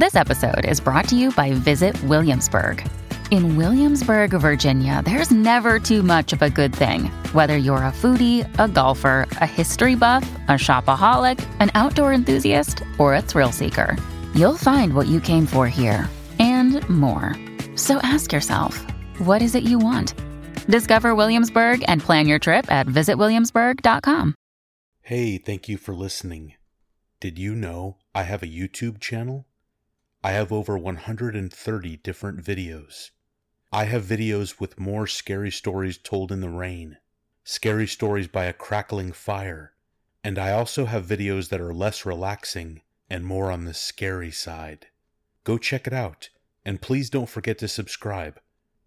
This episode is brought to you by Visit Williamsburg. In Williamsburg, Virginia, there's never too much of a good thing. Whether you're a foodie, a golfer, a history buff, a shopaholic, an outdoor enthusiast, or a thrill seeker, you'll find what you came for here and more. So ask yourself, what is it you want? Discover Williamsburg and plan your trip at visitwilliamsburg.com. Hey, thank you for listening. Did you know I have a YouTube channel? I have over 130 different videos. I have videos with more scary stories told in the rain, scary stories by a crackling fire, and I also have videos that are less relaxing and more on the scary side. Go check it out, and please don't forget to subscribe.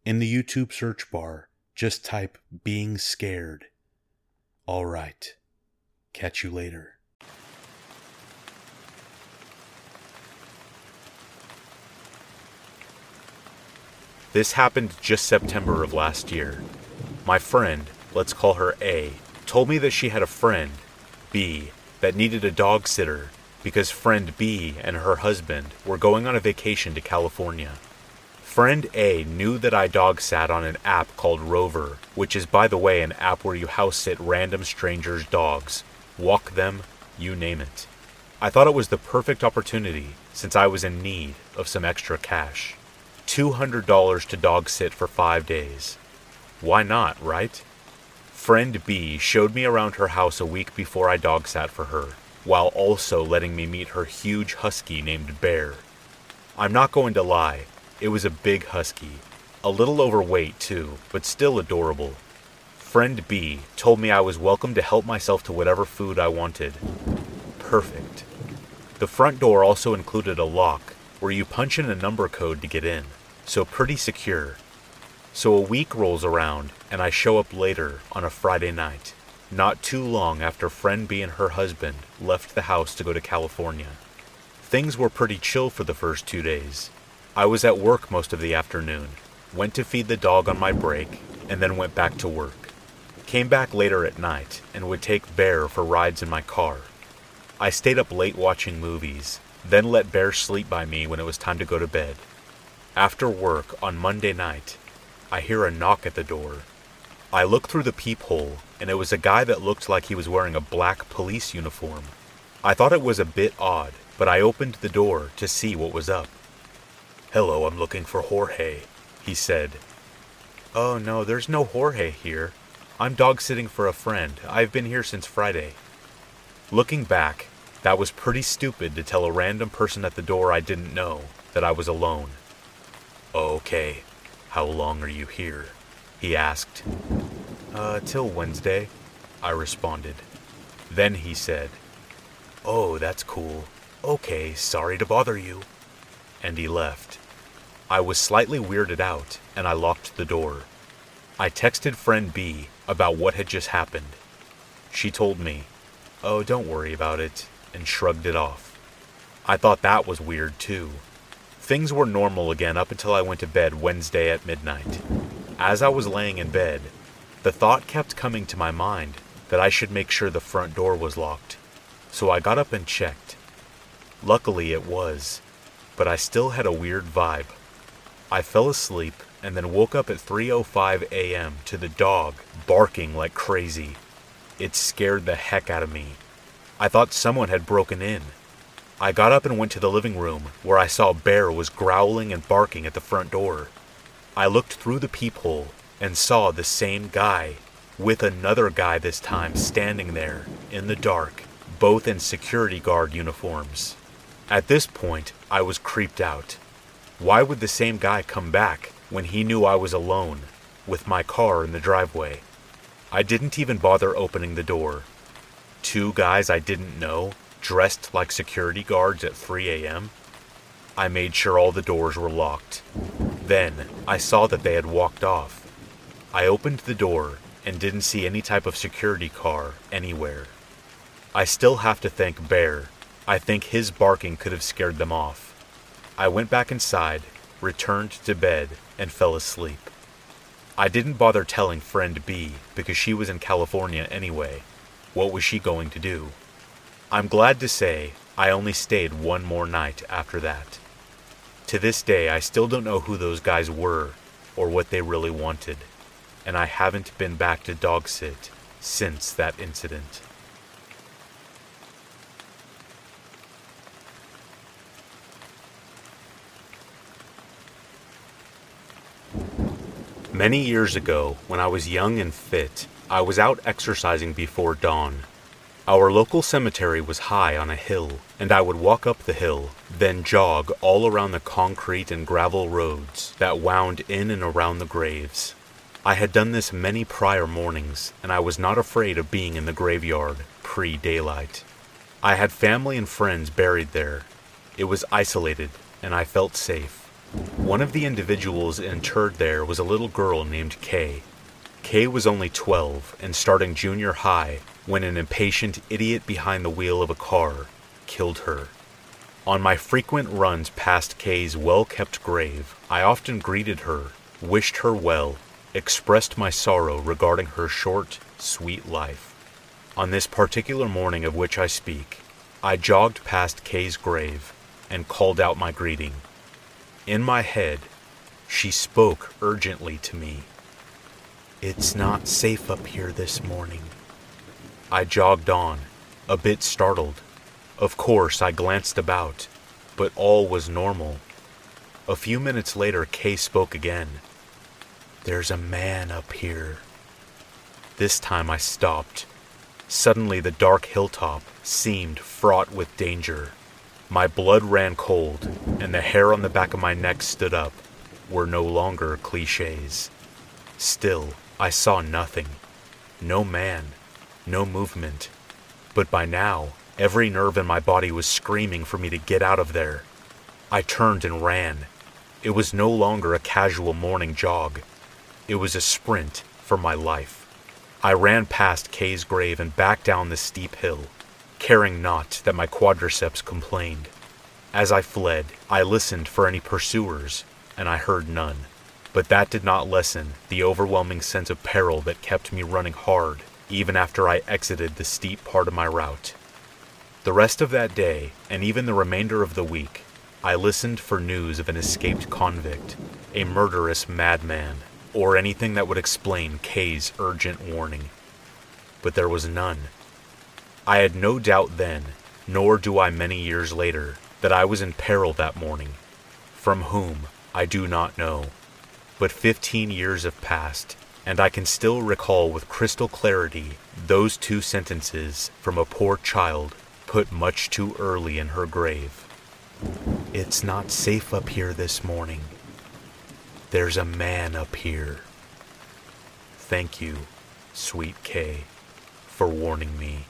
In the YouTube search bar, just type being scared. All right. Catch you later. This happened just September of last year. My friend, let's call her A, told me that she had a friend, B, that needed a dog sitter because friend B and her husband were going on a vacation to California. Friend A knew that I dog sat on an app called Rover, which is, by the way, an app where you house sit random strangers' dogs, walk them, you name it. I thought it was the perfect opportunity since I was in need of some extra cash. $200 to dog sit for five days. Why not, right? Friend B showed me around her house a week before I dog sat for her, while also letting me meet her huge husky named Bear. I'm not going to lie, it was a big husky. A little overweight, too, but still adorable. Friend B told me I was welcome to help myself to whatever food I wanted. Perfect. The front door also included a lock where you punch in a number code to get in, so pretty secure. So a week rolls around, and I show up later on a Friday night, not too long after friend B and her husband left the house to go to California. Things were pretty chill for the first two days. I was at work most of the afternoon, went to feed the dog on my break, and then went back to work. Came back later at night and would take Bear for rides in my car. I stayed up late watching movies, then let Bear sleep by me when it was time to go to bed. After work on Monday night, I hear a knock at the door. I look through the peephole, and it was a guy that looked like he was wearing a black police uniform. I thought it was a bit odd, but I opened the door to see what was up. Hello, I'm looking for Jorge, he said. Oh no, there's no Jorge here. I'm dog sitting for a friend. I've been here since Friday. Looking back, that was pretty stupid to tell a random person at the door I didn't know that I was alone. Okay, how long are you here? He asked. Uh, till Wednesday, I responded. Then he said, Oh, that's cool. Okay, sorry to bother you. And he left. I was slightly weirded out, and I locked the door. I texted friend B about what had just happened. She told me, Oh, don't worry about it, and shrugged it off. I thought that was weird too. Things were normal again up until I went to bed Wednesday at midnight. As I was laying in bed, the thought kept coming to my mind that I should make sure the front door was locked. So I got up and checked. Luckily, it was, but I still had a weird vibe. I fell asleep and then woke up at 3:05 a.m. to the dog barking like crazy. It scared the heck out of me. I thought someone had broken in. I got up and went to the living room where I saw Bear was growling and barking at the front door. I looked through the peephole and saw the same guy with another guy this time standing there in the dark, both in security guard uniforms. At this point, I was creeped out. Why would the same guy come back when he knew I was alone with my car in the driveway? I didn't even bother opening the door. Two guys I didn't know, dressed like security guards at 3 a.m. I made sure all the doors were locked. Then I saw that they had walked off. I opened the door and didn't see any type of security car anywhere. I still have to thank Bear. I think his barking could have scared them off. I went back inside, returned to bed, and fell asleep. I didn't bother telling friend B because she was in California anyway. What was she going to do? I'm glad to say I only stayed one more night after that. To this day, I still don't know who those guys were or what they really wanted, and I haven't been back to dog sit since that incident. Many years ago, when I was young and fit, I was out exercising before dawn. Our local cemetery was high on a hill, and I would walk up the hill, then jog all around the concrete and gravel roads that wound in and around the graves. I had done this many prior mornings, and I was not afraid of being in the graveyard pre daylight. I had family and friends buried there. It was isolated, and I felt safe. One of the individuals interred there was a little girl named Kay. Kay was only 12 and starting junior high when an impatient idiot behind the wheel of a car killed her. On my frequent runs past Kay's well kept grave, I often greeted her, wished her well, expressed my sorrow regarding her short, sweet life. On this particular morning of which I speak, I jogged past Kay's grave and called out my greeting. In my head, she spoke urgently to me. It's not safe up here this morning. I jogged on, a bit startled. Of course, I glanced about, but all was normal. A few minutes later, Kay spoke again. There's a man up here. This time I stopped. Suddenly, the dark hilltop seemed fraught with danger. My blood ran cold, and the hair on the back of my neck stood up, were no longer cliches. Still, I saw nothing. No man, no movement. But by now, every nerve in my body was screaming for me to get out of there. I turned and ran. It was no longer a casual morning jog. It was a sprint for my life. I ran past Kay's grave and back down the steep hill caring not that my quadriceps complained. As I fled, I listened for any pursuers, and I heard none. But that did not lessen the overwhelming sense of peril that kept me running hard even after I exited the steep part of my route. The rest of that day, and even the remainder of the week, I listened for news of an escaped convict, a murderous madman, or anything that would explain Kay's urgent warning. But there was none. I had no doubt then, nor do I many years later, that I was in peril that morning. From whom, I do not know. But fifteen years have passed, and I can still recall with crystal clarity those two sentences from a poor child put much too early in her grave. It's not safe up here this morning. There's a man up here. Thank you, sweet Kay, for warning me.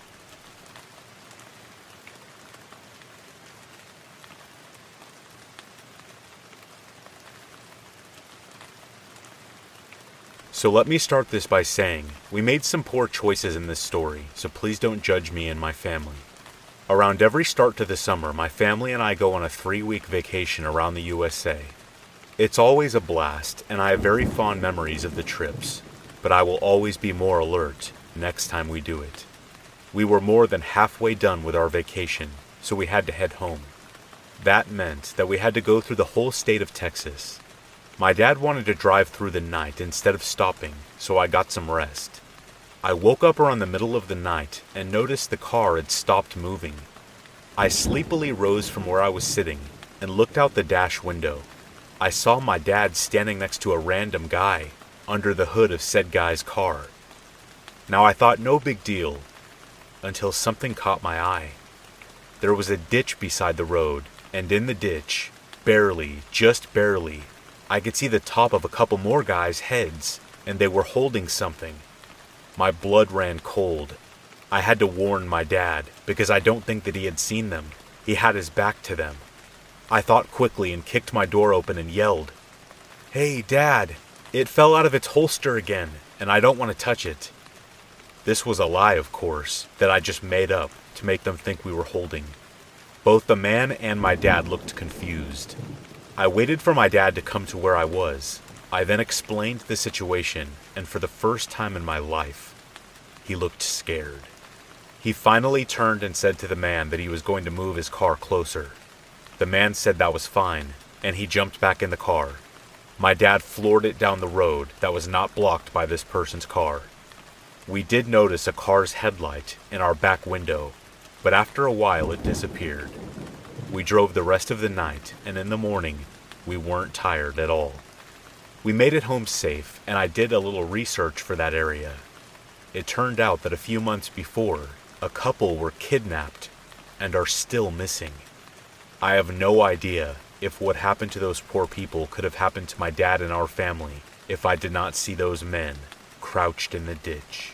So let me start this by saying, we made some poor choices in this story, so please don't judge me and my family. Around every start to the summer, my family and I go on a three week vacation around the USA. It's always a blast, and I have very fond memories of the trips, but I will always be more alert next time we do it. We were more than halfway done with our vacation, so we had to head home. That meant that we had to go through the whole state of Texas, my dad wanted to drive through the night instead of stopping, so I got some rest. I woke up around the middle of the night and noticed the car had stopped moving. I sleepily rose from where I was sitting and looked out the dash window. I saw my dad standing next to a random guy under the hood of said guy's car. Now I thought no big deal until something caught my eye. There was a ditch beside the road, and in the ditch, barely, just barely, I could see the top of a couple more guys' heads, and they were holding something. My blood ran cold. I had to warn my dad, because I don't think that he had seen them. He had his back to them. I thought quickly and kicked my door open and yelled, Hey, Dad! It fell out of its holster again, and I don't want to touch it. This was a lie, of course, that I just made up to make them think we were holding. Both the man and my dad looked confused. I waited for my dad to come to where I was. I then explained the situation, and for the first time in my life, he looked scared. He finally turned and said to the man that he was going to move his car closer. The man said that was fine, and he jumped back in the car. My dad floored it down the road that was not blocked by this person's car. We did notice a car's headlight in our back window, but after a while it disappeared. We drove the rest of the night, and in the morning, we weren't tired at all. We made it home safe, and I did a little research for that area. It turned out that a few months before, a couple were kidnapped and are still missing. I have no idea if what happened to those poor people could have happened to my dad and our family if I did not see those men crouched in the ditch.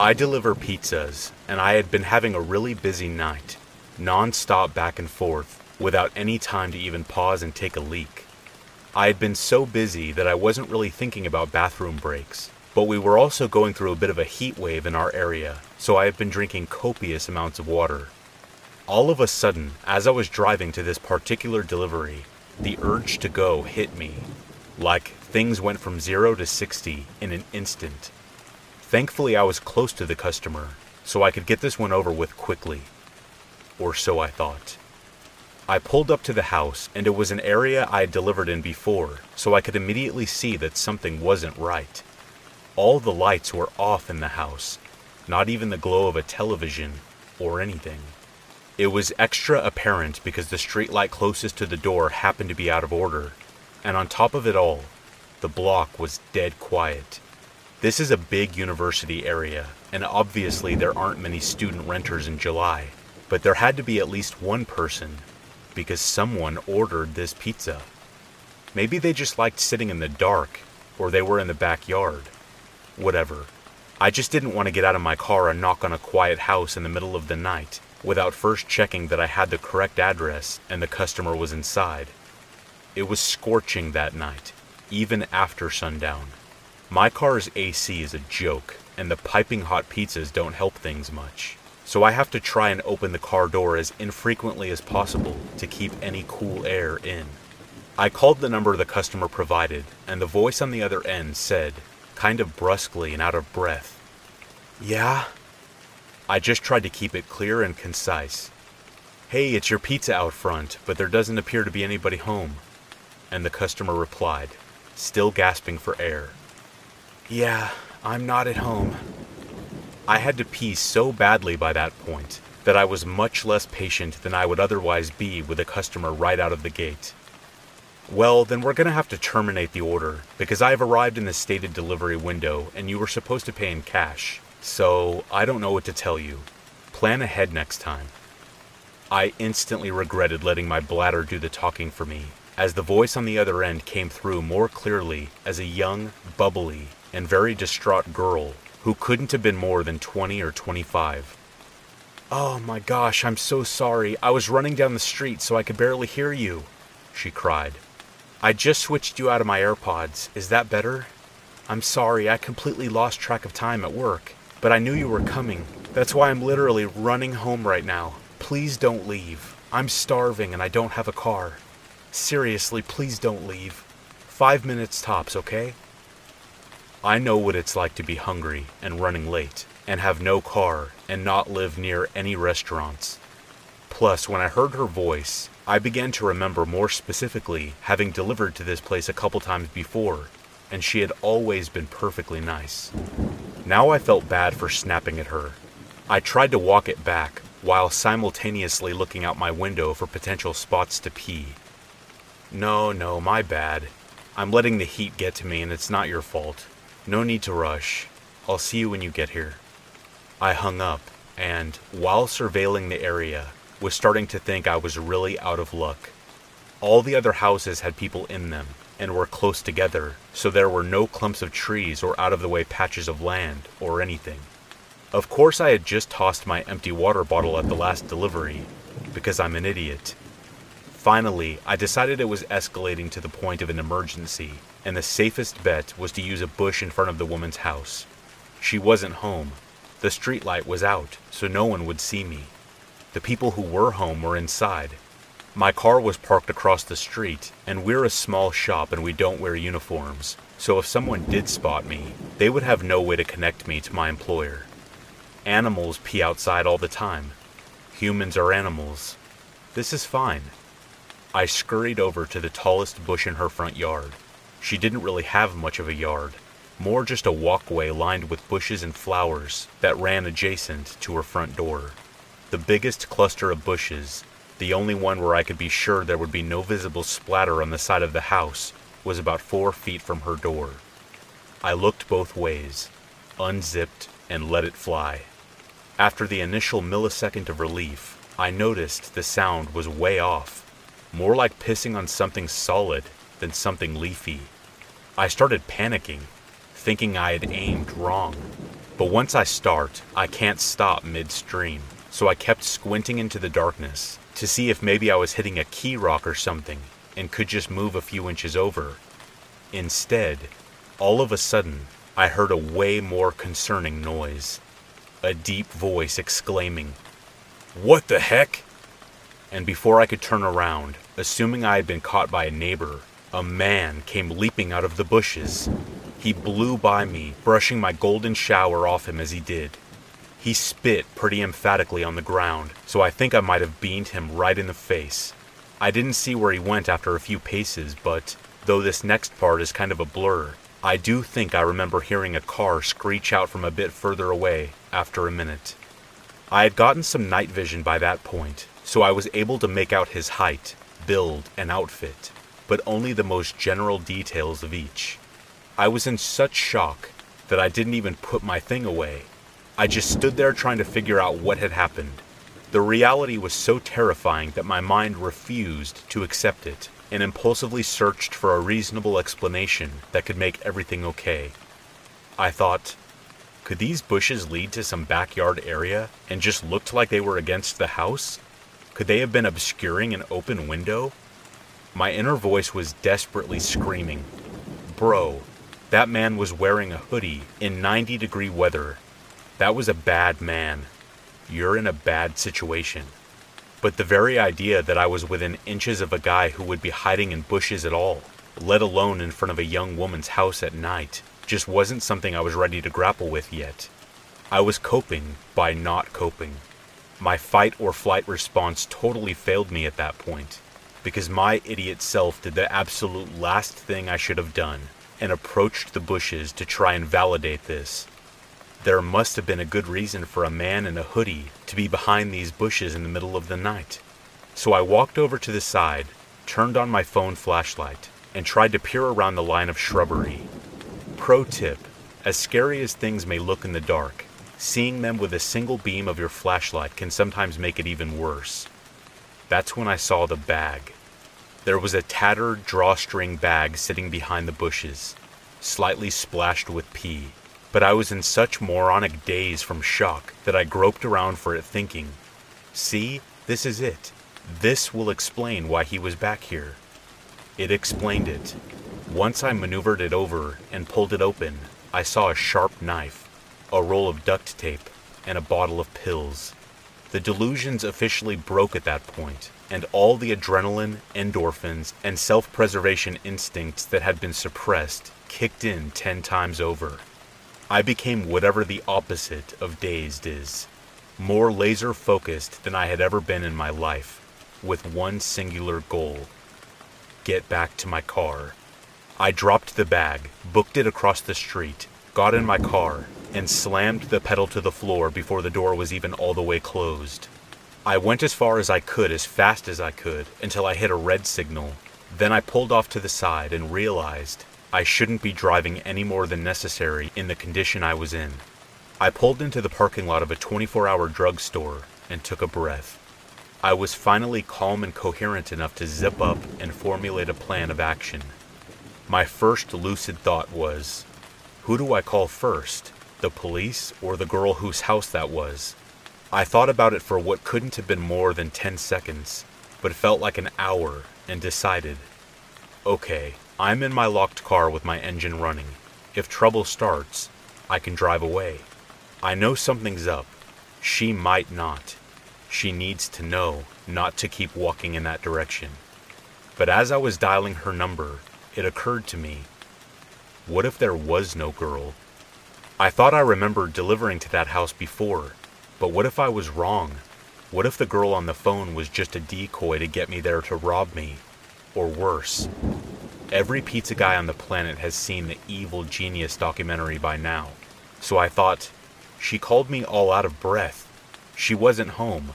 I deliver pizzas, and I had been having a really busy night, non stop back and forth, without any time to even pause and take a leak. I had been so busy that I wasn't really thinking about bathroom breaks, but we were also going through a bit of a heat wave in our area, so I had been drinking copious amounts of water. All of a sudden, as I was driving to this particular delivery, the urge to go hit me. Like things went from 0 to 60 in an instant. Thankfully, I was close to the customer, so I could get this one over with quickly. Or so I thought. I pulled up to the house, and it was an area I had delivered in before, so I could immediately see that something wasn't right. All the lights were off in the house, not even the glow of a television or anything. It was extra apparent because the streetlight closest to the door happened to be out of order, and on top of it all, the block was dead quiet. This is a big university area, and obviously there aren't many student renters in July, but there had to be at least one person because someone ordered this pizza. Maybe they just liked sitting in the dark, or they were in the backyard. Whatever. I just didn't want to get out of my car and knock on a quiet house in the middle of the night without first checking that I had the correct address and the customer was inside. It was scorching that night, even after sundown. My car's AC is a joke, and the piping hot pizzas don't help things much. So I have to try and open the car door as infrequently as possible to keep any cool air in. I called the number the customer provided, and the voice on the other end said, kind of brusquely and out of breath, Yeah? I just tried to keep it clear and concise. Hey, it's your pizza out front, but there doesn't appear to be anybody home. And the customer replied, still gasping for air. Yeah, I'm not at home. I had to pee so badly by that point that I was much less patient than I would otherwise be with a customer right out of the gate. Well, then we're going to have to terminate the order because I've arrived in the stated delivery window and you were supposed to pay in cash. So I don't know what to tell you. Plan ahead next time. I instantly regretted letting my bladder do the talking for me, as the voice on the other end came through more clearly as a young, bubbly, and very distraught girl who couldn't have been more than 20 or 25. Oh my gosh, I'm so sorry. I was running down the street so I could barely hear you, she cried. I just switched you out of my AirPods. Is that better? I'm sorry, I completely lost track of time at work, but I knew you were coming. That's why I'm literally running home right now. Please don't leave. I'm starving and I don't have a car. Seriously, please don't leave. Five minutes tops, okay? I know what it's like to be hungry and running late and have no car and not live near any restaurants. Plus, when I heard her voice, I began to remember more specifically having delivered to this place a couple times before, and she had always been perfectly nice. Now I felt bad for snapping at her. I tried to walk it back while simultaneously looking out my window for potential spots to pee. No, no, my bad. I'm letting the heat get to me and it's not your fault. No need to rush. I'll see you when you get here. I hung up, and while surveilling the area, was starting to think I was really out of luck. All the other houses had people in them, and were close together, so there were no clumps of trees or out of the way patches of land or anything. Of course, I had just tossed my empty water bottle at the last delivery, because I'm an idiot. Finally, I decided it was escalating to the point of an emergency, and the safest bet was to use a bush in front of the woman's house. She wasn't home. The streetlight was out, so no one would see me. The people who were home were inside. My car was parked across the street, and we're a small shop and we don't wear uniforms, so if someone did spot me, they would have no way to connect me to my employer. Animals pee outside all the time. Humans are animals. This is fine. I scurried over to the tallest bush in her front yard. She didn't really have much of a yard, more just a walkway lined with bushes and flowers that ran adjacent to her front door. The biggest cluster of bushes, the only one where I could be sure there would be no visible splatter on the side of the house, was about four feet from her door. I looked both ways, unzipped, and let it fly. After the initial millisecond of relief, I noticed the sound was way off, more like pissing on something solid than something leafy. I started panicking, thinking I had aimed wrong. But once I start, I can't stop midstream, so I kept squinting into the darkness to see if maybe I was hitting a key rock or something and could just move a few inches over. Instead, all of a sudden, I heard a way more concerning noise a deep voice exclaiming, What the heck? And before I could turn around, assuming I had been caught by a neighbor, a man came leaping out of the bushes. He blew by me, brushing my golden shower off him as he did. He spit pretty emphatically on the ground, so I think I might have beamed him right in the face. I didn't see where he went after a few paces, but though this next part is kind of a blur, I do think I remember hearing a car screech out from a bit further away after a minute. I had gotten some night vision by that point, so I was able to make out his height, build, and outfit, but only the most general details of each. I was in such shock that I didn't even put my thing away. I just stood there trying to figure out what had happened. The reality was so terrifying that my mind refused to accept it and impulsively searched for a reasonable explanation that could make everything okay. I thought, could these bushes lead to some backyard area and just looked like they were against the house? Could they have been obscuring an open window? My inner voice was desperately screaming, Bro, that man was wearing a hoodie in 90 degree weather. That was a bad man. You're in a bad situation. But the very idea that I was within inches of a guy who would be hiding in bushes at all, let alone in front of a young woman's house at night, just wasn't something I was ready to grapple with yet. I was coping by not coping. My fight or flight response totally failed me at that point, because my idiot self did the absolute last thing I should have done and approached the bushes to try and validate this there must have been a good reason for a man in a hoodie to be behind these bushes in the middle of the night. So I walked over to the side, turned on my phone flashlight, and tried to peer around the line of shrubbery. Pro tip as scary as things may look in the dark, seeing them with a single beam of your flashlight can sometimes make it even worse. That's when I saw the bag. There was a tattered drawstring bag sitting behind the bushes, slightly splashed with pee but I was in such moronic daze from shock that I groped around for it, thinking, See, this is it. This will explain why he was back here. It explained it. Once I maneuvered it over and pulled it open, I saw a sharp knife, a roll of duct tape, and a bottle of pills. The delusions officially broke at that point, and all the adrenaline, endorphins, and self preservation instincts that had been suppressed kicked in ten times over. I became whatever the opposite of dazed is more laser focused than I had ever been in my life, with one singular goal get back to my car. I dropped the bag, booked it across the street, got in my car, and slammed the pedal to the floor before the door was even all the way closed. I went as far as I could as fast as I could until I hit a red signal. Then I pulled off to the side and realized I shouldn't be driving any more than necessary in the condition I was in. I pulled into the parking lot of a 24 hour drugstore and took a breath. I was finally calm and coherent enough to zip up and formulate a plan of action. My first lucid thought was who do I call first, the police or the girl whose house that was? I thought about it for what couldn't have been more than 10 seconds, but felt like an hour and decided okay, I'm in my locked car with my engine running. If trouble starts, I can drive away. I know something's up. She might not. She needs to know not to keep walking in that direction. But as I was dialing her number, it occurred to me what if there was no girl? I thought I remembered delivering to that house before, but what if I was wrong? What if the girl on the phone was just a decoy to get me there to rob me? Or worse, every pizza guy on the planet has seen the Evil Genius documentary by now. So I thought, she called me all out of breath. She wasn't home.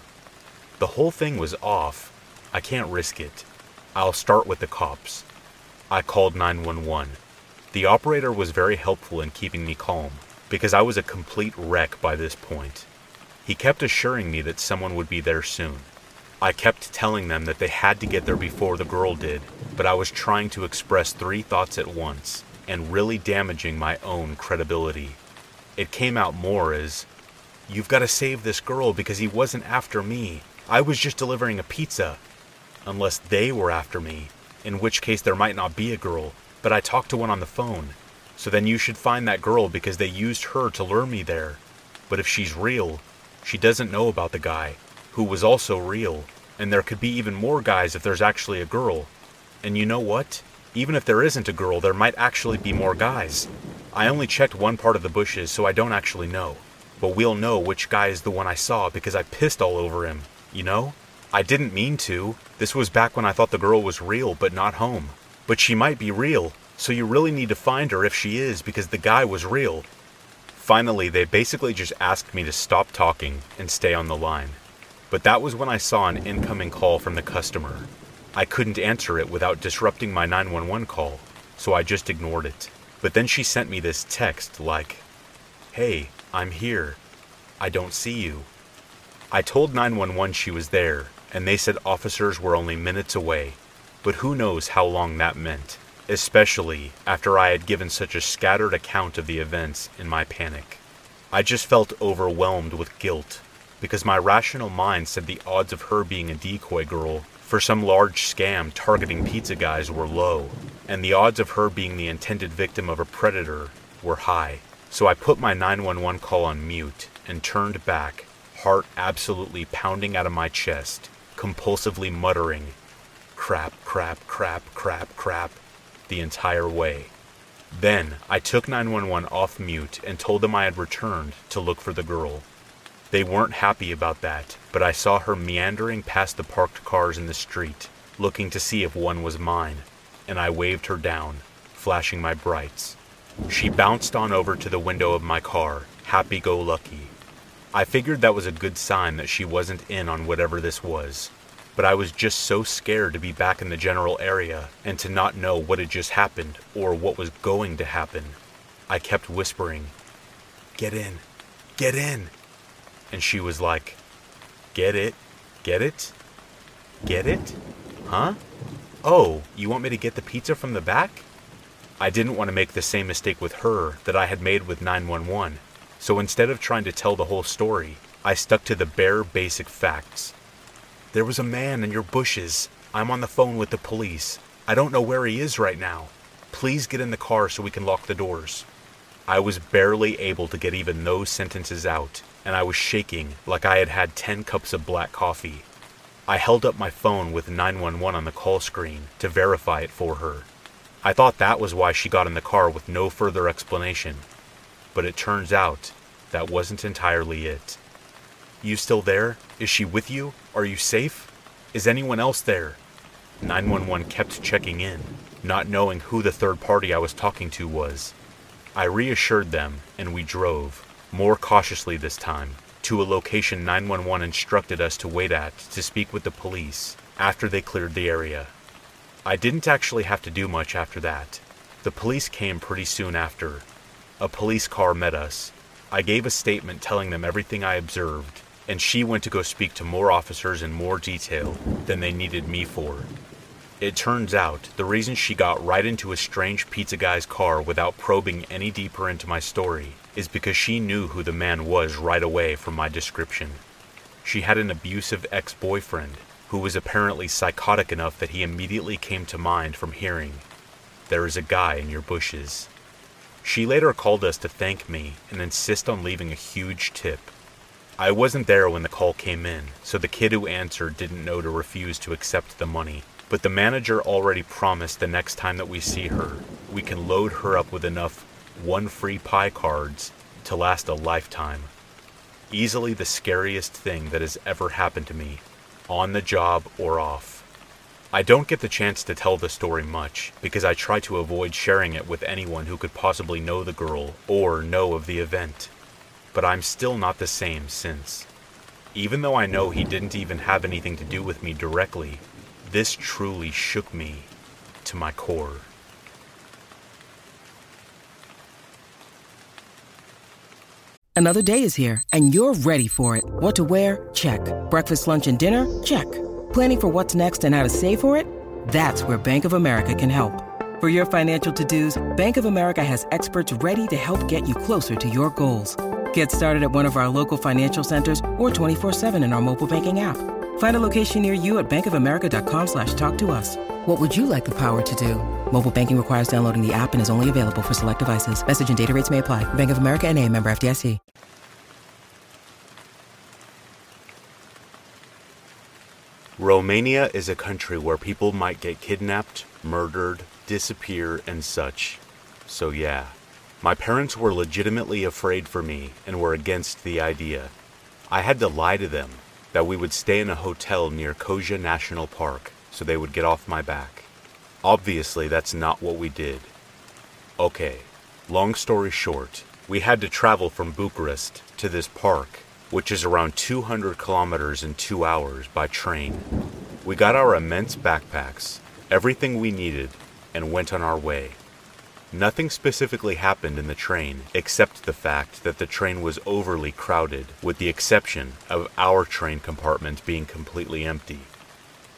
The whole thing was off. I can't risk it. I'll start with the cops. I called 911. The operator was very helpful in keeping me calm, because I was a complete wreck by this point. He kept assuring me that someone would be there soon. I kept telling them that they had to get there before the girl did, but I was trying to express three thoughts at once and really damaging my own credibility. It came out more as, You've got to save this girl because he wasn't after me. I was just delivering a pizza. Unless they were after me, in which case there might not be a girl, but I talked to one on the phone. So then you should find that girl because they used her to lure me there. But if she's real, she doesn't know about the guy, who was also real, and there could be even more guys if there's actually a girl. And you know what? Even if there isn't a girl, there might actually be more guys. I only checked one part of the bushes, so I don't actually know. But we'll know which guy is the one I saw because I pissed all over him, you know? I didn't mean to. This was back when I thought the girl was real but not home. But she might be real, so you really need to find her if she is because the guy was real. Finally, they basically just asked me to stop talking and stay on the line. But that was when I saw an incoming call from the customer. I couldn't answer it without disrupting my 911 call, so I just ignored it. But then she sent me this text like, Hey, I'm here. I don't see you. I told 911 she was there, and they said officers were only minutes away but who knows how long that meant, especially after I had given such a scattered account of the events in my panic. I just felt overwhelmed with guilt because my rational mind said the odds of her being a decoy girl for some large scam targeting pizza guys were low, and the odds of her being the intended victim of a predator were high. So I put my 911 call on mute and turned back, heart absolutely pounding out of my chest, compulsively muttering crap, crap, crap, crap, crap the entire way. Then I took 911 off mute and told them I had returned to look for the girl. They weren't happy about that, but I saw her meandering past the parked cars in the street, looking to see if one was mine, and I waved her down, flashing my brights. She bounced on over to the window of my car, happy go lucky. I figured that was a good sign that she wasn't in on whatever this was but I was just so scared to be back in the general area and to not know what had just happened or what was going to happen. I kept whispering, Get in, get in. And she was like, Get it, get it, get it? Huh? Oh, you want me to get the pizza from the back? I didn't want to make the same mistake with her that I had made with 911, so instead of trying to tell the whole story, I stuck to the bare basic facts there was a man in your bushes. I'm on the phone with the police. I don't know where he is right now. Please get in the car so we can lock the doors. I was barely able to get even those sentences out, and I was shaking like I had had 10 cups of black coffee. I held up my phone with 911 on the call screen to verify it for her. I thought that was why she got in the car with no further explanation, but it turns out that wasn't entirely it. You still there? Is she with you? Are you safe? Is anyone else there? 911 kept checking in, not knowing who the third party I was talking to was. I reassured them, and we drove, more cautiously this time, to a location 911 instructed us to wait at to speak with the police after they cleared the area. I didn't actually have to do much after that. The police came pretty soon after. A police car met us. I gave a statement telling them everything I observed, and she went to go speak to more officers in more detail than they needed me for. It turns out the reason she got right into a strange pizza guy's car without probing any deeper into my story is because she knew who the man was right away from my description. She had an abusive ex boyfriend who was apparently psychotic enough that he immediately came to mind from hearing, There is a guy in your bushes. She later called us to thank me and insist on leaving a huge tip. I wasn't there when the call came in, so the kid who answered didn't know to refuse to accept the money. But the manager already promised the next time that we see her, we can load her up with enough one free pie cards to last a lifetime. Easily the scariest thing that has ever happened to me, on the job or off. I don't get the chance to tell the story much because I try to avoid sharing it with anyone who could possibly know the girl or know of the event. But I'm still not the same since. Even though I know he didn't even have anything to do with me directly, this truly shook me to my core. Another day is here, and you're ready for it. What to wear? Check. Breakfast, lunch, and dinner? Check. Planning for what's next and how to save for it? That's where Bank of America can help. For your financial to dos, Bank of America has experts ready to help get you closer to your goals. Get started at one of our local financial centers or 24-7 in our mobile banking app. Find a location near you at bankofamerica.com slash talk to us. What would you like the power to do? Mobile banking requires downloading the app and is only available for select devices. Message and data rates may apply. Bank of America and a member FDIC. Romania is a country where people might get kidnapped, murdered, disappear, and such. So yeah, my parents were legitimately afraid for me and were against the idea. I had to lie to them that we would stay in a hotel near Cozia National Park so they would get off my back. Obviously, that's not what we did. Okay, long story short, we had to travel from Bucharest to this park, which is around 200 kilometers in two hours by train. We got our immense backpacks, everything we needed, and went on our way. Nothing specifically happened in the train except the fact that the train was overly crowded, with the exception of our train compartment being completely empty.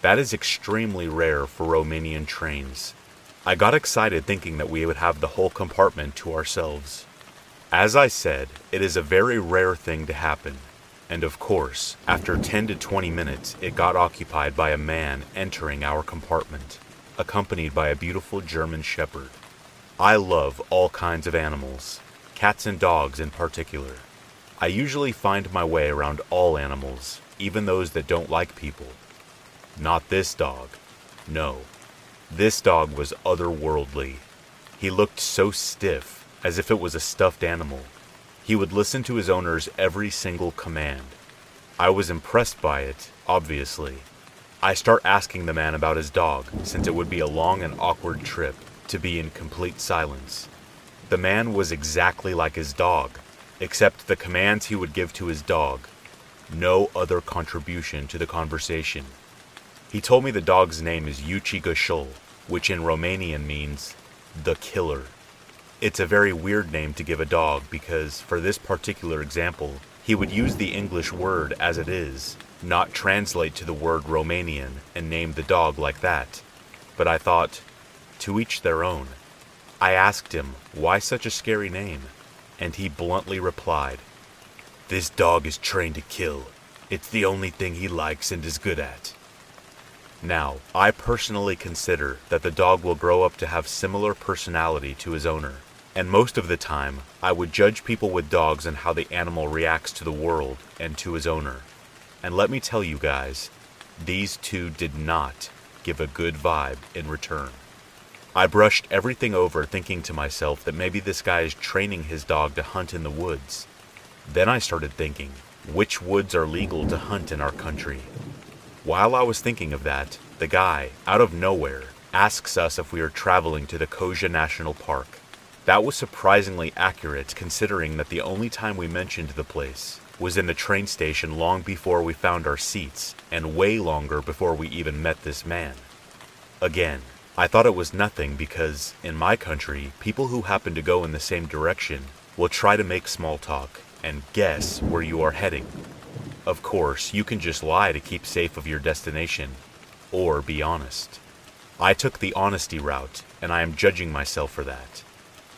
That is extremely rare for Romanian trains. I got excited thinking that we would have the whole compartment to ourselves. As I said, it is a very rare thing to happen. And of course, after 10 to 20 minutes, it got occupied by a man entering our compartment, accompanied by a beautiful German shepherd. I love all kinds of animals, cats and dogs in particular. I usually find my way around all animals, even those that don't like people. Not this dog. No. This dog was otherworldly. He looked so stiff, as if it was a stuffed animal. He would listen to his owner's every single command. I was impressed by it, obviously. I start asking the man about his dog, since it would be a long and awkward trip to be in complete silence. The man was exactly like his dog, except the commands he would give to his dog. No other contribution to the conversation. He told me the dog's name is Ucigașul, which in Romanian means the killer. It's a very weird name to give a dog because, for this particular example, he would use the English word as it is, not translate to the word Romanian and name the dog like that. But I thought, to each their own. I asked him, why such a scary name? And he bluntly replied, This dog is trained to kill. It's the only thing he likes and is good at. Now, I personally consider that the dog will grow up to have similar personality to his owner. And most of the time, I would judge people with dogs and how the animal reacts to the world and to his owner. And let me tell you guys, these two did not give a good vibe in return. I brushed everything over, thinking to myself that maybe this guy is training his dog to hunt in the woods. Then I started thinking, which woods are legal to hunt in our country? While I was thinking of that, the guy, out of nowhere, asks us if we are traveling to the Cozia National Park. That was surprisingly accurate considering that the only time we mentioned the place was in the train station long before we found our seats and way longer before we even met this man. Again, I thought it was nothing because, in my country, people who happen to go in the same direction will try to make small talk and guess where you are heading. Of course, you can just lie to keep safe of your destination, or be honest. I took the honesty route, and I am judging myself for that.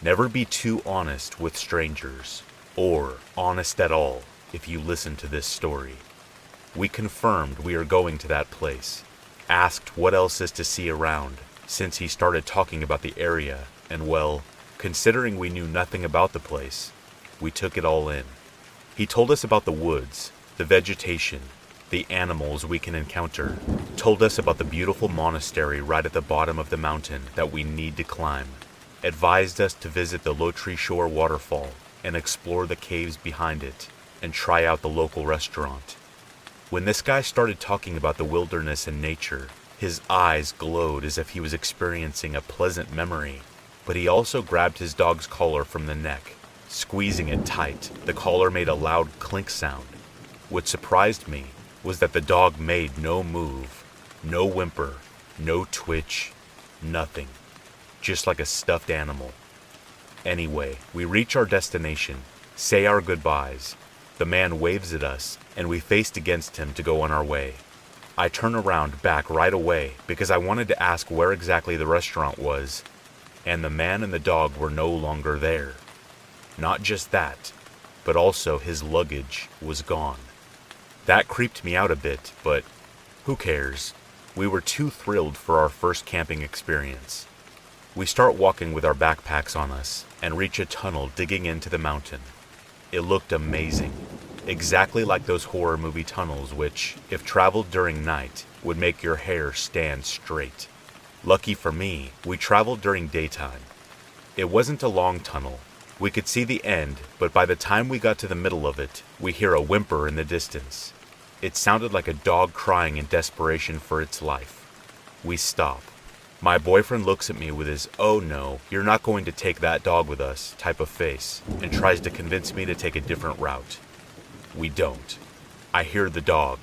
Never be too honest with strangers, or honest at all if you listen to this story. We confirmed we are going to that place, asked what else is to see around, since he started talking about the area, and well, considering we knew nothing about the place, we took it all in. He told us about the woods, the vegetation, the animals we can encounter, told us about the beautiful monastery right at the bottom of the mountain that we need to climb, advised us to visit the Lotrișor waterfall and explore the caves behind it, and try out the local restaurant. When this guy started talking about the wilderness and nature, his eyes glowed as if he was experiencing a pleasant memory, but he also grabbed his dog's collar from the neck Squeezing it tight, the collar made a loud clink sound. What surprised me was that the dog made no move, no whimper, no twitch, nothing. Just like a stuffed animal. Anyway, we reach our destination, say our goodbyes. The man waves at us, and we faced against him to go on our way. I turn around back right away because I wanted to ask where exactly the restaurant was, and the man and the dog were no longer there. Not just that, but also his luggage was gone. That creeped me out a bit, but who cares? We were too thrilled for our first camping experience. We start walking with our backpacks on us and reach a tunnel digging into the mountain. It looked amazing, exactly like those horror movie tunnels, which, if traveled during night, would make your hair stand straight. Lucky for me, we traveled during daytime. It wasn't a long tunnel, we could see the end, but by the time we got to the middle of it, we hear a whimper in the distance. It sounded like a dog crying in desperation for its life. We stop. My boyfriend looks at me with his, oh no, you're not going to take that dog with us type of face, and tries to convince me to take a different route. We don't. I hear the dog.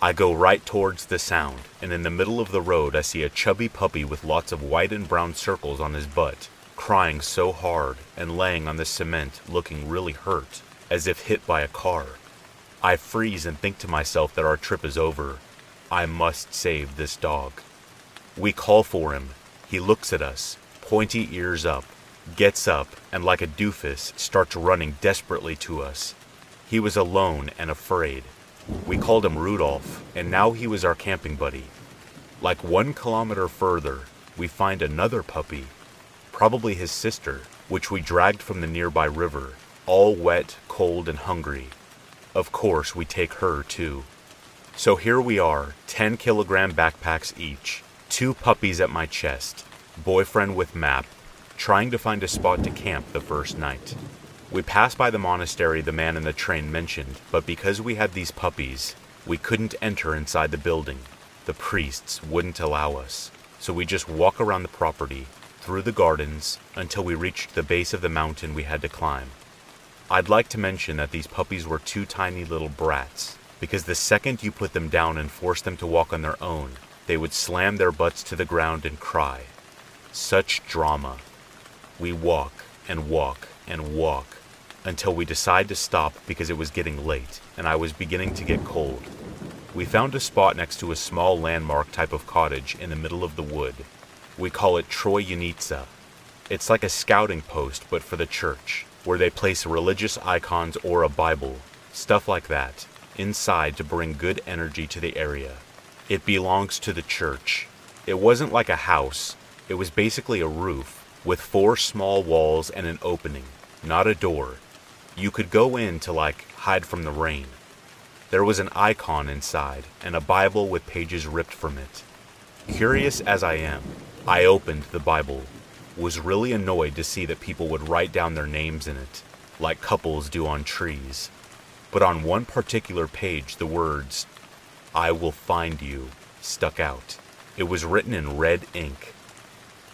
I go right towards the sound, and in the middle of the road, I see a chubby puppy with lots of white and brown circles on his butt crying so hard and laying on the cement looking really hurt, as if hit by a car. I freeze and think to myself that our trip is over. I must save this dog. We call for him. He looks at us, pointy ears up, gets up, and like a doofus starts running desperately to us. He was alone and afraid. We called him Rudolph, and now he was our camping buddy. Like one kilometer further, we find another puppy probably his sister, which we dragged from the nearby river, all wet, cold, and hungry. Of course, we take her too. So here we are, 10 kilogram backpacks each, two puppies at my chest, boyfriend with map, trying to find a spot to camp the first night. We passed by the monastery the man in the train mentioned, but because we had these puppies, we couldn't enter inside the building. The priests wouldn't allow us, so we just walk around the property, through the gardens until we reached the base of the mountain we had to climb. I'd like to mention that these puppies were two tiny little brats, because the second you put them down and forced them to walk on their own, they would slam their butts to the ground and cry. Such drama. We walk and walk and walk until we decided to stop because it was getting late and I was beginning to get cold. We found a spot next to a small landmark type of cottage in the middle of the wood we call it Troy Unitza. It's like a scouting post, but for the church, where they place religious icons or a Bible, stuff like that, inside to bring good energy to the area. It belongs to the church. It wasn't like a house, it was basically a roof with four small walls and an opening, not a door. You could go in to like hide from the rain. There was an icon inside and a Bible with pages ripped from it. Curious as I am, I opened the Bible, was really annoyed to see that people would write down their names in it, like couples do on trees. But on one particular page, the words, I will find you, stuck out. It was written in red ink.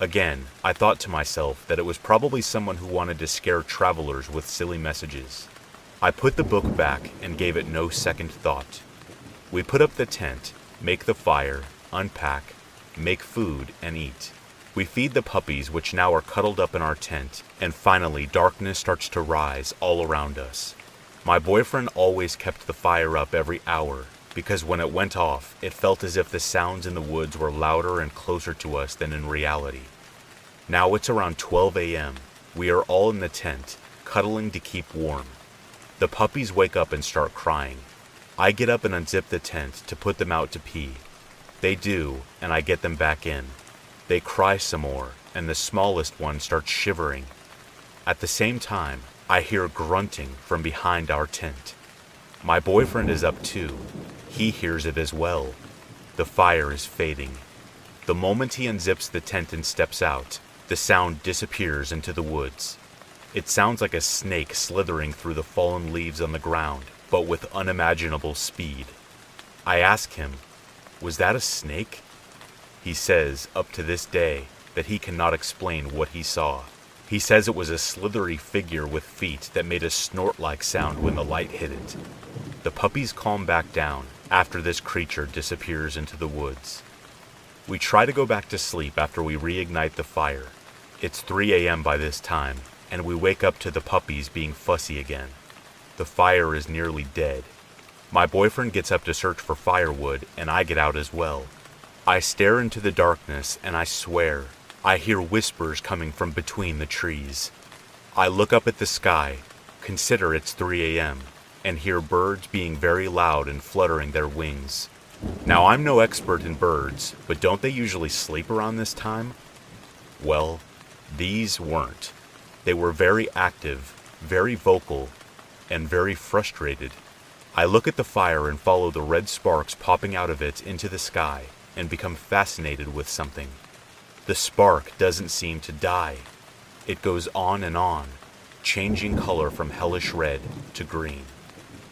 Again, I thought to myself that it was probably someone who wanted to scare travelers with silly messages. I put the book back and gave it no second thought. We put up the tent, make the fire, unpack, make food, and eat. We feed the puppies, which now are cuddled up in our tent, and finally, darkness starts to rise all around us. My boyfriend always kept the fire up every hour, because when it went off, it felt as if the sounds in the woods were louder and closer to us than in reality. Now it's around 12 a.m. We are all in the tent, cuddling to keep warm. The puppies wake up and start crying. I get up and unzip the tent to put them out to pee. They do, and I get them back in. They cry some more, and the smallest one starts shivering. At the same time, I hear grunting from behind our tent. My boyfriend is up too. He hears it as well. The fire is fading. The moment he unzips the tent and steps out, the sound disappears into the woods. It sounds like a snake slithering through the fallen leaves on the ground, but with unimaginable speed. I ask him, Was that a snake? He says, up to this day, that he cannot explain what he saw. He says it was a slithery figure with feet that made a snort like sound when the light hit it. The puppies calm back down after this creature disappears into the woods. We try to go back to sleep after we reignite the fire. It's 3 a.m. by this time, and we wake up to the puppies being fussy again. The fire is nearly dead. My boyfriend gets up to search for firewood, and I get out as well. I stare into the darkness, and I swear I hear whispers coming from between the trees. I look up at the sky, consider it's 3 a.m., and hear birds being very loud and fluttering their wings. Now, I'm no expert in birds, but don't they usually sleep around this time? Well, these weren't. They were very active, very vocal, and very frustrated. I look at the fire and follow the red sparks popping out of it into the sky and become fascinated with something. The spark doesn't seem to die. It goes on and on, changing color from hellish red to green.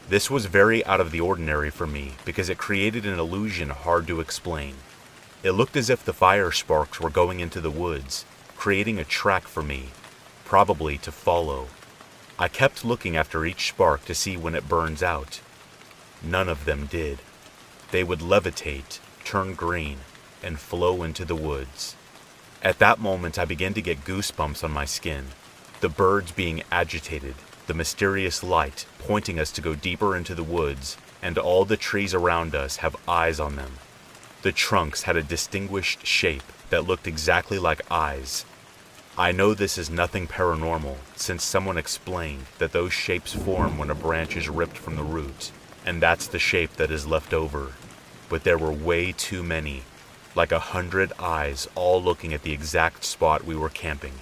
This was very out of the ordinary for me because it created an illusion hard to explain. It looked as if the fire sparks were going into the woods, creating a track for me, probably to follow. I kept looking after each spark to see when it burns out. None of them did. They would levitate, turn green, and flow into the woods. At that moment, I began to get goosebumps on my skin. The birds being agitated, the mysterious light pointing us to go deeper into the woods, and all the trees around us have eyes on them. The trunks had a distinguished shape that looked exactly like eyes. I know this is nothing paranormal, since someone explained that those shapes form when a branch is ripped from the root, and that's the shape that is left over. But there were way too many, like a hundred eyes all looking at the exact spot we were camping,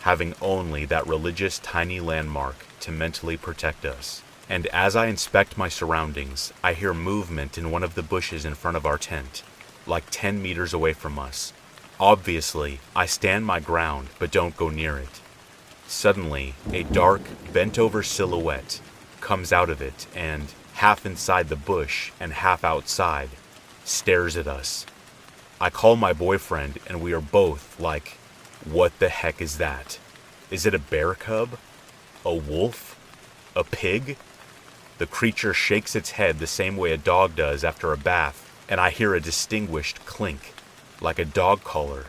having only that religious tiny landmark to mentally protect us. And as I inspect my surroundings, I hear movement in one of the bushes in front of our tent, like 10 meters away from us. Obviously, I stand my ground but don't go near it. Suddenly, a dark, bent over silhouette comes out of it and, half inside the bush and half outside, stares at us I call my boyfriend, and we are both like, what the heck is that? Is it a bear cub? A wolf? A pig? The creature shakes its head the same way a dog does after a bath, and I hear a distinguished clink, like a dog collar.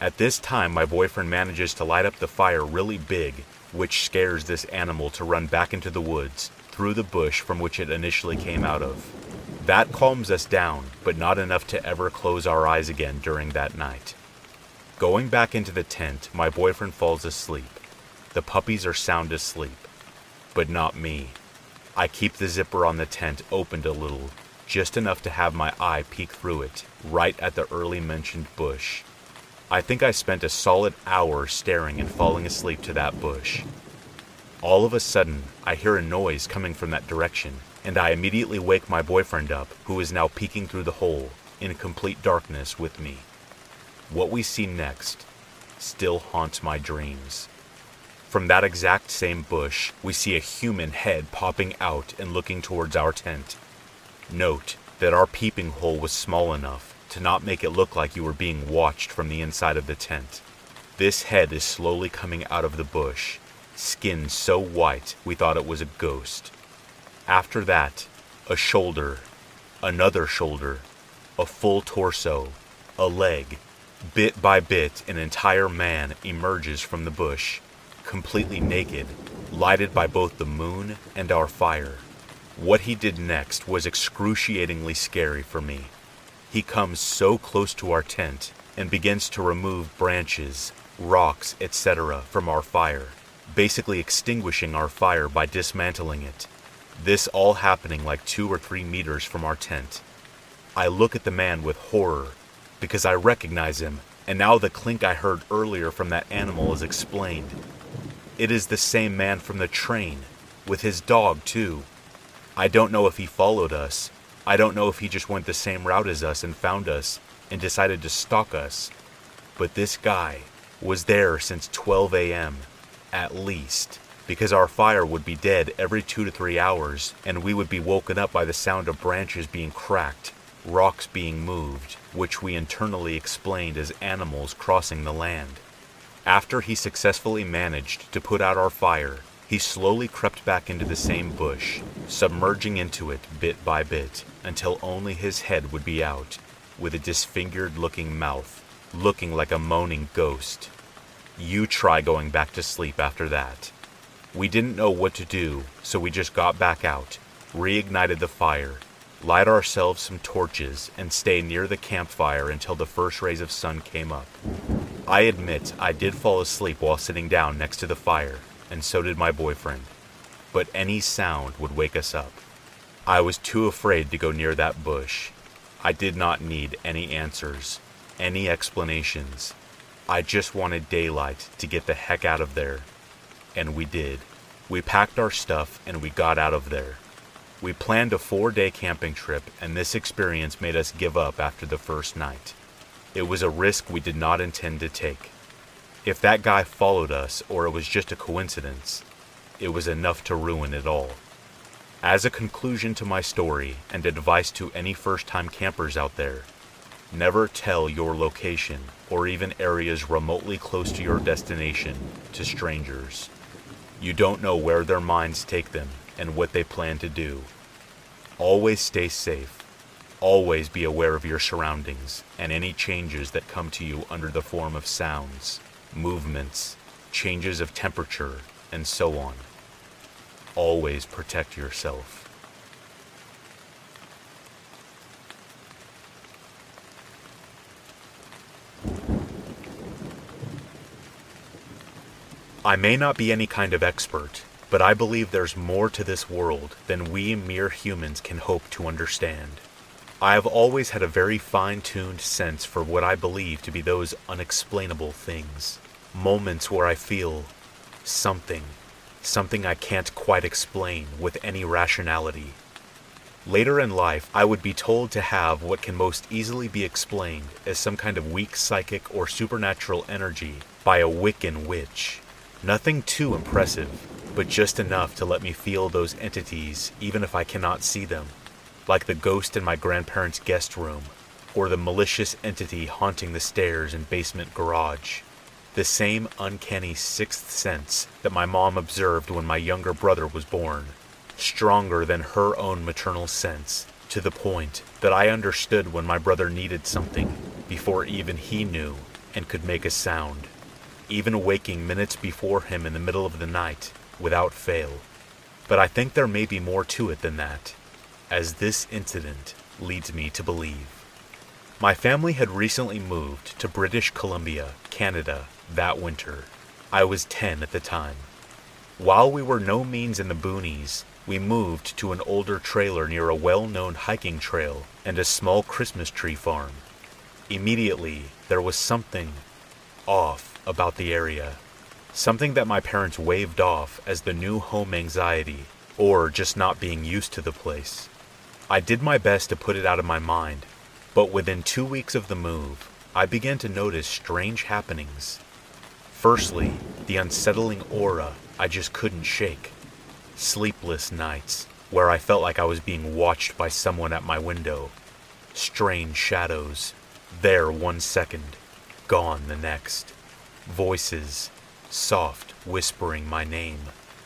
At this time, my boyfriend manages to light up the fire really big, which scares this animal to run back into the woods, through the bush from which it initially came out of. That calms us down, but not enough to ever close our eyes again during that night. Going back into the tent, my boyfriend falls asleep. The puppies are sound asleep, but not me. I keep the zipper on the tent opened a little, just enough to have my eye peek through it, right at the early mentioned bush. I think I spent a solid hour staring and falling asleep to that bush. All of a sudden, I hear a noise coming from that direction, and I immediately wake my boyfriend up, who is now peeking through the hole, in complete darkness with me. What we see next still haunts my dreams. From that exact same bush, we see a human head popping out and looking towards our tent. Note that our peeping hole was small enough to not make it look like you were being watched from the inside of the tent. This head is slowly coming out of the bush, skin so white we thought it was a ghost. After that, a shoulder, another shoulder, a full torso, a leg. Bit by bit, an entire man emerges from the bush, completely naked, lighted by both the moon and our fire. What he did next was excruciatingly scary for me. He comes so close to our tent and begins to remove branches, rocks, etc. from our fire, basically extinguishing our fire by dismantling it. This all happening like two or three meters from our tent. I look at the man with horror because I recognize him, and now the clink I heard earlier from that animal is explained. It is the same man from the train, with his dog, too. I don't know if he followed us. I don't know if he just went the same route as us and found us and decided to stalk us. But this guy was there since 12 a.m., at least, because our fire would be dead every two to three hours, and we would be woken up by the sound of branches being cracked, rocks being moved, which we internally explained as animals crossing the land. After he successfully managed to put out our fire, he slowly crept back into the same bush, submerging into it bit by bit until only his head would be out, with a disfigured looking mouth, looking like a moaning ghost. You try going back to sleep after that. We didn't know what to do, so we just got back out, reignited the fire, light ourselves some torches, and stay near the campfire until the first rays of sun came up. I admit I did fall asleep while sitting down next to the fire, and so did my boyfriend. But any sound would wake us up. I was too afraid to go near that bush. I did not need any answers, any explanations. I just wanted daylight to get the heck out of there. And we did. We packed our stuff and we got out of there. We planned a four day camping trip, and this experience made us give up after the first night. It was a risk we did not intend to take. If that guy followed us or it was just a coincidence, it was enough to ruin it all. As a conclusion to my story and advice to any first time campers out there, never tell your location or even areas remotely close to your destination to strangers. You don't know where their minds take them and what they plan to do. Always stay safe. Always be aware of your surroundings and any changes that come to you under the form of sounds, movements, changes of temperature, and so on. Always protect yourself. I may not be any kind of expert, but I believe there's more to this world than we mere humans can hope to understand. I have always had a very fine tuned sense for what I believe to be those unexplainable things. Moments where I feel something, something I can't quite explain with any rationality. Later in life, I would be told to have what can most easily be explained as some kind of weak psychic or supernatural energy by a Wiccan witch. Nothing too impressive, but just enough to let me feel those entities even if I cannot see them, like the ghost in my grandparents' guest room, or the malicious entity haunting the stairs and basement garage. The same uncanny sixth sense that my mom observed when my younger brother was born, stronger than her own maternal sense, to the point that I understood when my brother needed something before even he knew and could make a sound even waking minutes before him in the middle of the night, without fail. But I think there may be more to it than that, as this incident leads me to believe. My family had recently moved to British Columbia, Canada, that winter. I was 10 at the time. While we were no means in the boonies, we moved to an older trailer near a well known hiking trail and a small Christmas tree farm. Immediately, there was something off about the area. Something that my parents waved off as the new home anxiety, or just not being used to the place. I did my best to put it out of my mind, but within two weeks of the move, I began to notice strange happenings. Firstly, the unsettling aura I just couldn't shake. Sleepless nights, where I felt like I was being watched by someone at my window. Strange shadows, there one second, gone the next. Voices, soft, whispering my name,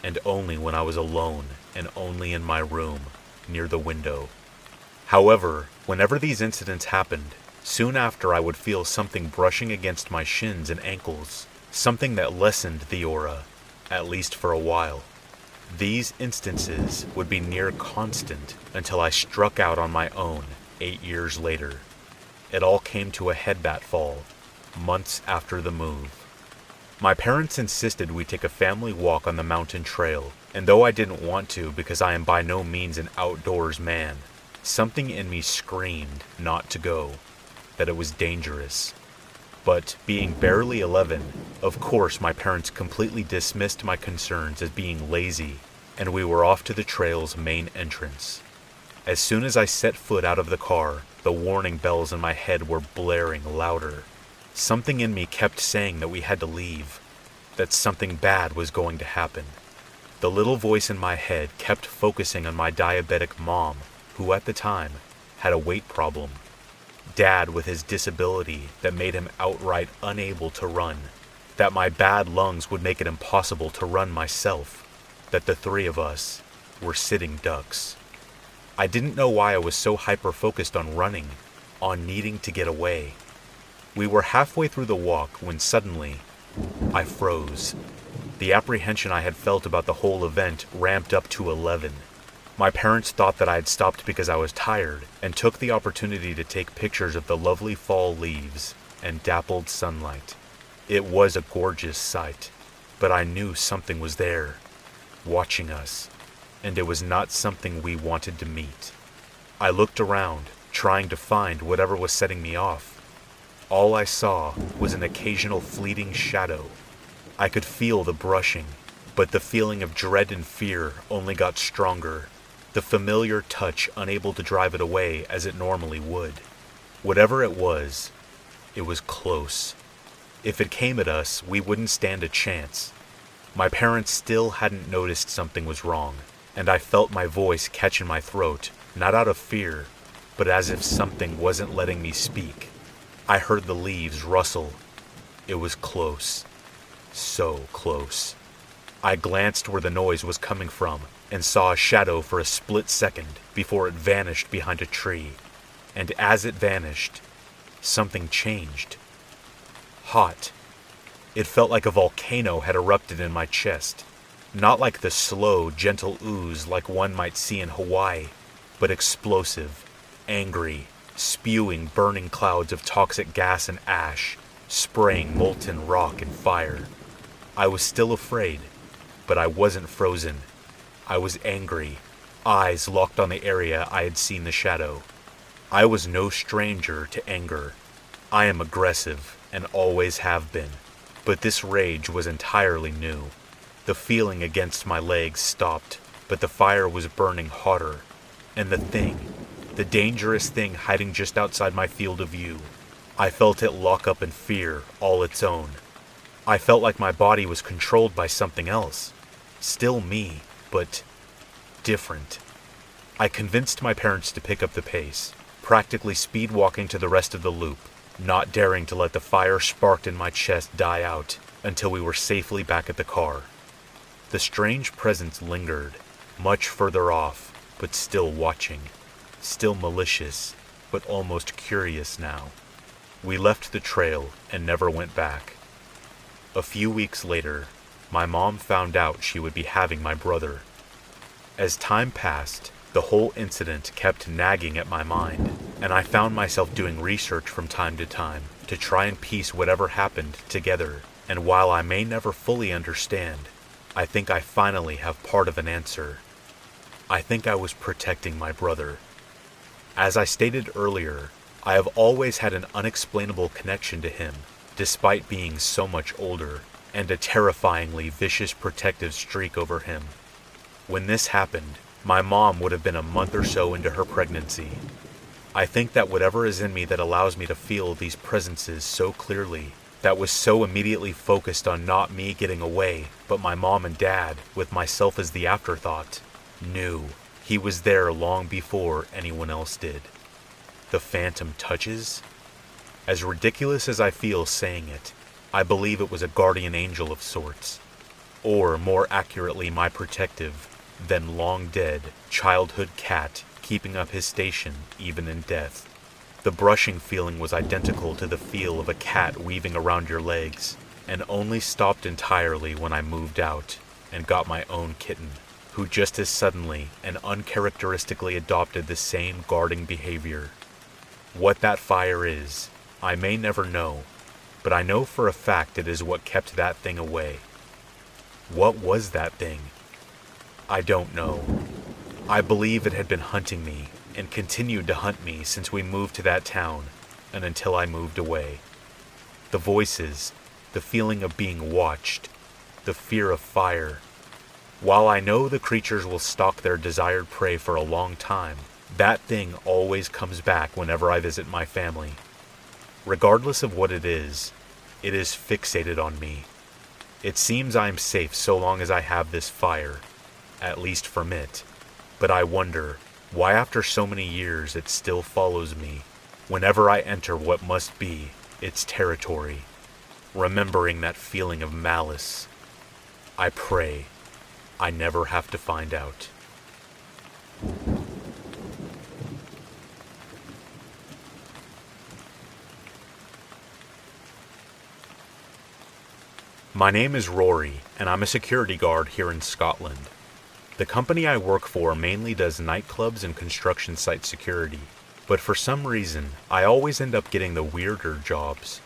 and only when I was alone and only in my room, near the window. However, whenever these incidents happened, soon after I would feel something brushing against my shins and ankles, something that lessened the aura, at least for a while. These instances would be near constant until I struck out on my own eight years later. It all came to a head that fall, months after the move. My parents insisted we take a family walk on the mountain trail, and though I didn't want to because I am by no means an outdoors man, something in me screamed not to go, that it was dangerous. But being barely 11, of course my parents completely dismissed my concerns as being lazy, and we were off to the trail's main entrance. As soon as I set foot out of the car, the warning bells in my head were blaring louder. Something in me kept saying that we had to leave, that something bad was going to happen. The little voice in my head kept focusing on my diabetic mom, who at the time had a weight problem. Dad with his disability that made him outright unable to run. That my bad lungs would make it impossible to run myself. That the three of us were sitting ducks. I didn't know why I was so hyper focused on running, on needing to get away. We were halfway through the walk when suddenly I froze. The apprehension I had felt about the whole event ramped up to 11. My parents thought that I had stopped because I was tired and took the opportunity to take pictures of the lovely fall leaves and dappled sunlight. It was a gorgeous sight, but I knew something was there, watching us and it was not something we wanted to meet. I looked around, trying to find whatever was setting me off. All I saw was an occasional fleeting shadow. I could feel the brushing, but the feeling of dread and fear only got stronger, the familiar touch unable to drive it away as it normally would. Whatever it was, it was close. If it came at us, we wouldn't stand a chance. My parents still hadn't noticed something was wrong and I felt my voice catch in my throat, not out of fear, but as if something wasn't letting me speak. I heard the leaves rustle. It was close. So close. I glanced where the noise was coming from and saw a shadow for a split second before it vanished behind a tree. And as it vanished, something changed. Hot. It felt like a volcano had erupted in my chest. Not like the slow, gentle ooze like one might see in Hawaii, but explosive, angry, spewing burning clouds of toxic gas and ash, spraying molten rock and fire. I was still afraid, but I wasn't frozen. I was angry, eyes locked on the area I had seen the shadow. I was no stranger to anger. I am aggressive and always have been, but this rage was entirely new. The feeling against my legs stopped, but the fire was burning hotter. And the thing, the dangerous thing hiding just outside my field of view, I felt it lock up in fear all its own. I felt like my body was controlled by something else. Still me, but different. I convinced my parents to pick up the pace, practically speed walking to the rest of the loop, not daring to let the fire sparked in my chest die out until we were safely back at the car. The strange presence lingered, much further off, but still watching, still malicious, but almost curious now. We left the trail and never went back. A few weeks later, my mom found out she would be having my brother. As time passed, the whole incident kept nagging at my mind, and I found myself doing research from time to time to try and piece whatever happened together. And while I may never fully understand, I think I finally have part of an answer. I think I was protecting my brother. As I stated earlier, I have always had an unexplainable connection to him, despite being so much older, and a terrifyingly vicious protective streak over him. When this happened, my mom would have been a month or so into her pregnancy. I think that whatever is in me that allows me to feel these presences so clearly that was so immediately focused on not me getting away, but my mom and dad, with myself as the afterthought, knew he was there long before anyone else did. The phantom touches? As ridiculous as I feel saying it, I believe it was a guardian angel of sorts. Or, more accurately, my protective, then long dead, childhood cat keeping up his station even in death. The brushing feeling was identical to the feel of a cat weaving around your legs, and only stopped entirely when I moved out and got my own kitten. who just as suddenly and uncharacteristically adopted the same guarding behavior. What that fire is, I may never know, but I know for a fact it is what kept that thing away. What was that thing? I don't know. I believe it had been hunting me and continued to hunt me since we moved to that town and until I moved away. The voices, the feeling of being watched, the fear of fire. While I know the creatures will stalk their desired prey for a long time, that thing always comes back whenever I visit my family. Regardless of what it is, it is fixated on me. It seems I am safe so long as I have this fire, at least from it. But I wonder why, after so many years, it still follows me whenever I enter what must be its territory, remembering that feeling of malice. I pray I never have to find out. My name is Rory, and I'm a security guard here in Scotland. The company I work for mainly does nightclubs and construction site security, but for some reason, I always end up getting the weirder jobs.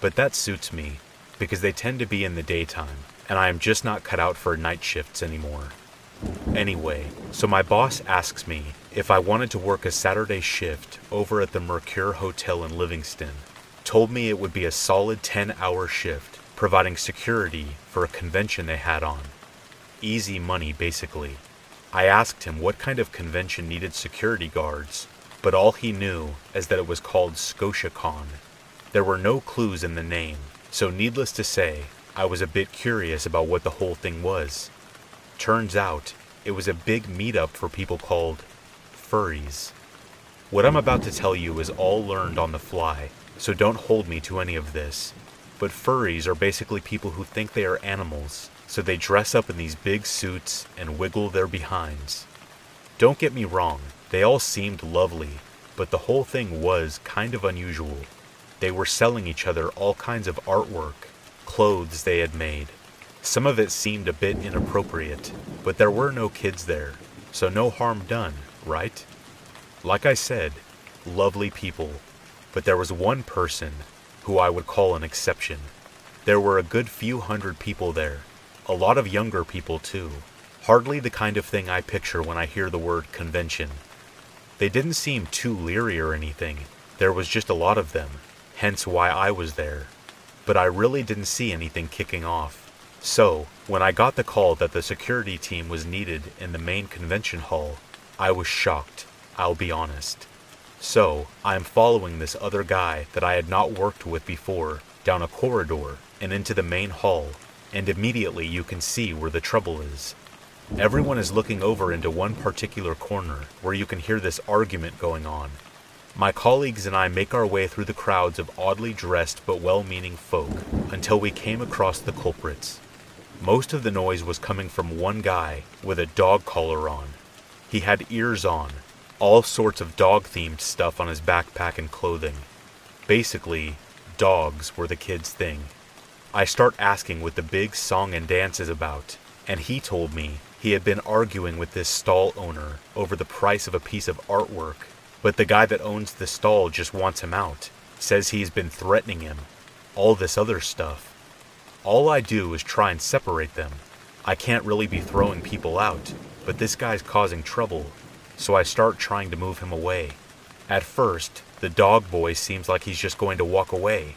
But that suits me, because they tend to be in the daytime, and I am just not cut out for night shifts anymore. Anyway, so my boss asks me if I wanted to work a Saturday shift over at the Mercure Hotel in Livingston. Told me it would be a solid 10 hour shift, providing security for a convention they had on. Easy money, basically. I asked him what kind of convention needed security guards, but all he knew is that it was called ScotiaCon. There were no clues in the name, so needless to say, I was a bit curious about what the whole thing was. Turns out, it was a big meetup for people called furries. What I'm about to tell you is all learned on the fly, so don't hold me to any of this. But furries are basically people who think they are animals, so they dress up in these big suits and wiggle their behinds. Don't get me wrong, they all seemed lovely, but the whole thing was kind of unusual. They were selling each other all kinds of artwork, clothes they had made. Some of it seemed a bit inappropriate, but there were no kids there, so no harm done, right? Like I said, lovely people, but there was one person who I would call an exception. There were a good few hundred people there, a lot of younger people too. Hardly the kind of thing I picture when I hear the word convention. They didn't seem too leery or anything, there was just a lot of them, hence why I was there. But I really didn't see anything kicking off. So, when I got the call that the security team was needed in the main convention hall, I was shocked, I'll be honest. So, I am following this other guy that I had not worked with before down a corridor and into the main hall, and immediately you can see where the trouble is. Everyone is looking over into one particular corner where you can hear this argument going on. My colleagues and I make our way through the crowds of oddly dressed but well meaning folk until we came across the culprits. Most of the noise was coming from one guy with a dog collar on. He had ears on, all sorts of dog themed stuff on his backpack and clothing. Basically, dogs were the kid's thing. I start asking what the big song and dance is about, and he told me he had been arguing with this stall owner over the price of a piece of artwork, but the guy that owns the stall just wants him out, says he's been threatening him, all this other stuff. All I do is try and separate them. I can't really be throwing people out, but this guy's causing trouble, so I start trying to move him away. At first, the dog boy seems like he's just going to walk away,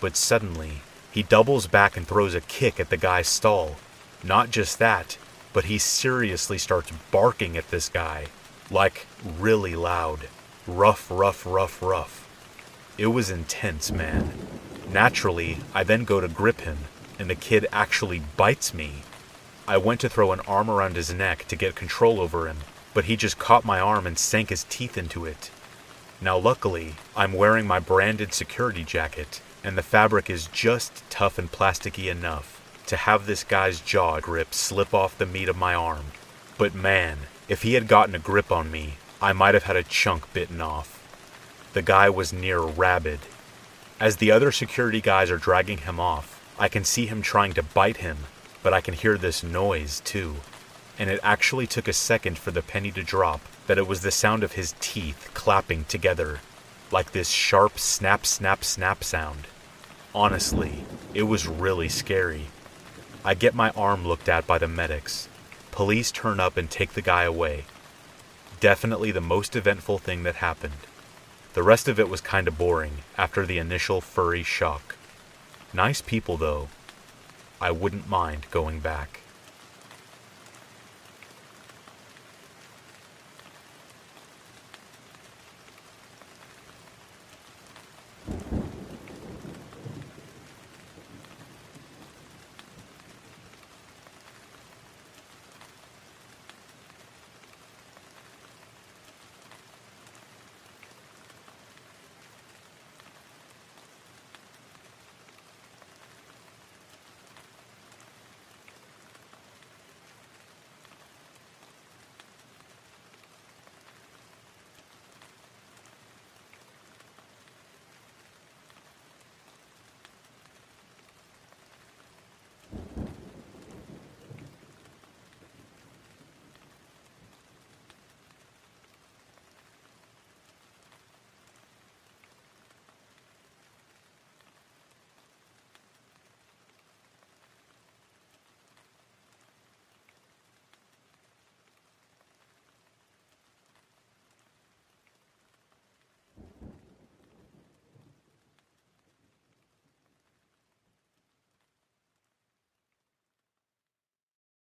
but suddenly, he doubles back and throws a kick at the guy's stall. Not just that, but he seriously starts barking at this guy, like really loud. Rough, rough, rough, rough. It was intense, man. Naturally, I then go to grip him, and the kid actually bites me. I went to throw an arm around his neck to get control over him, but he just caught my arm and sank his teeth into it. Now, luckily, I'm wearing my branded security jacket, and the fabric is just tough and plasticky enough to have this guy's jaw grip slip off the meat of my arm. But man, if he had gotten a grip on me, I might have had a chunk bitten off. The guy was near rabid. As the other security guys are dragging him off, I can see him trying to bite him, but I can hear this noise too. And it actually took a second for the penny to drop that it was the sound of his teeth clapping together, like this sharp snap, snap, snap sound. Honestly, it was really scary. I get my arm looked at by the medics. Police turn up and take the guy away. Definitely the most eventful thing that happened. The rest of it was kinda boring after the initial furry shock. Nice people though. I wouldn't mind going back.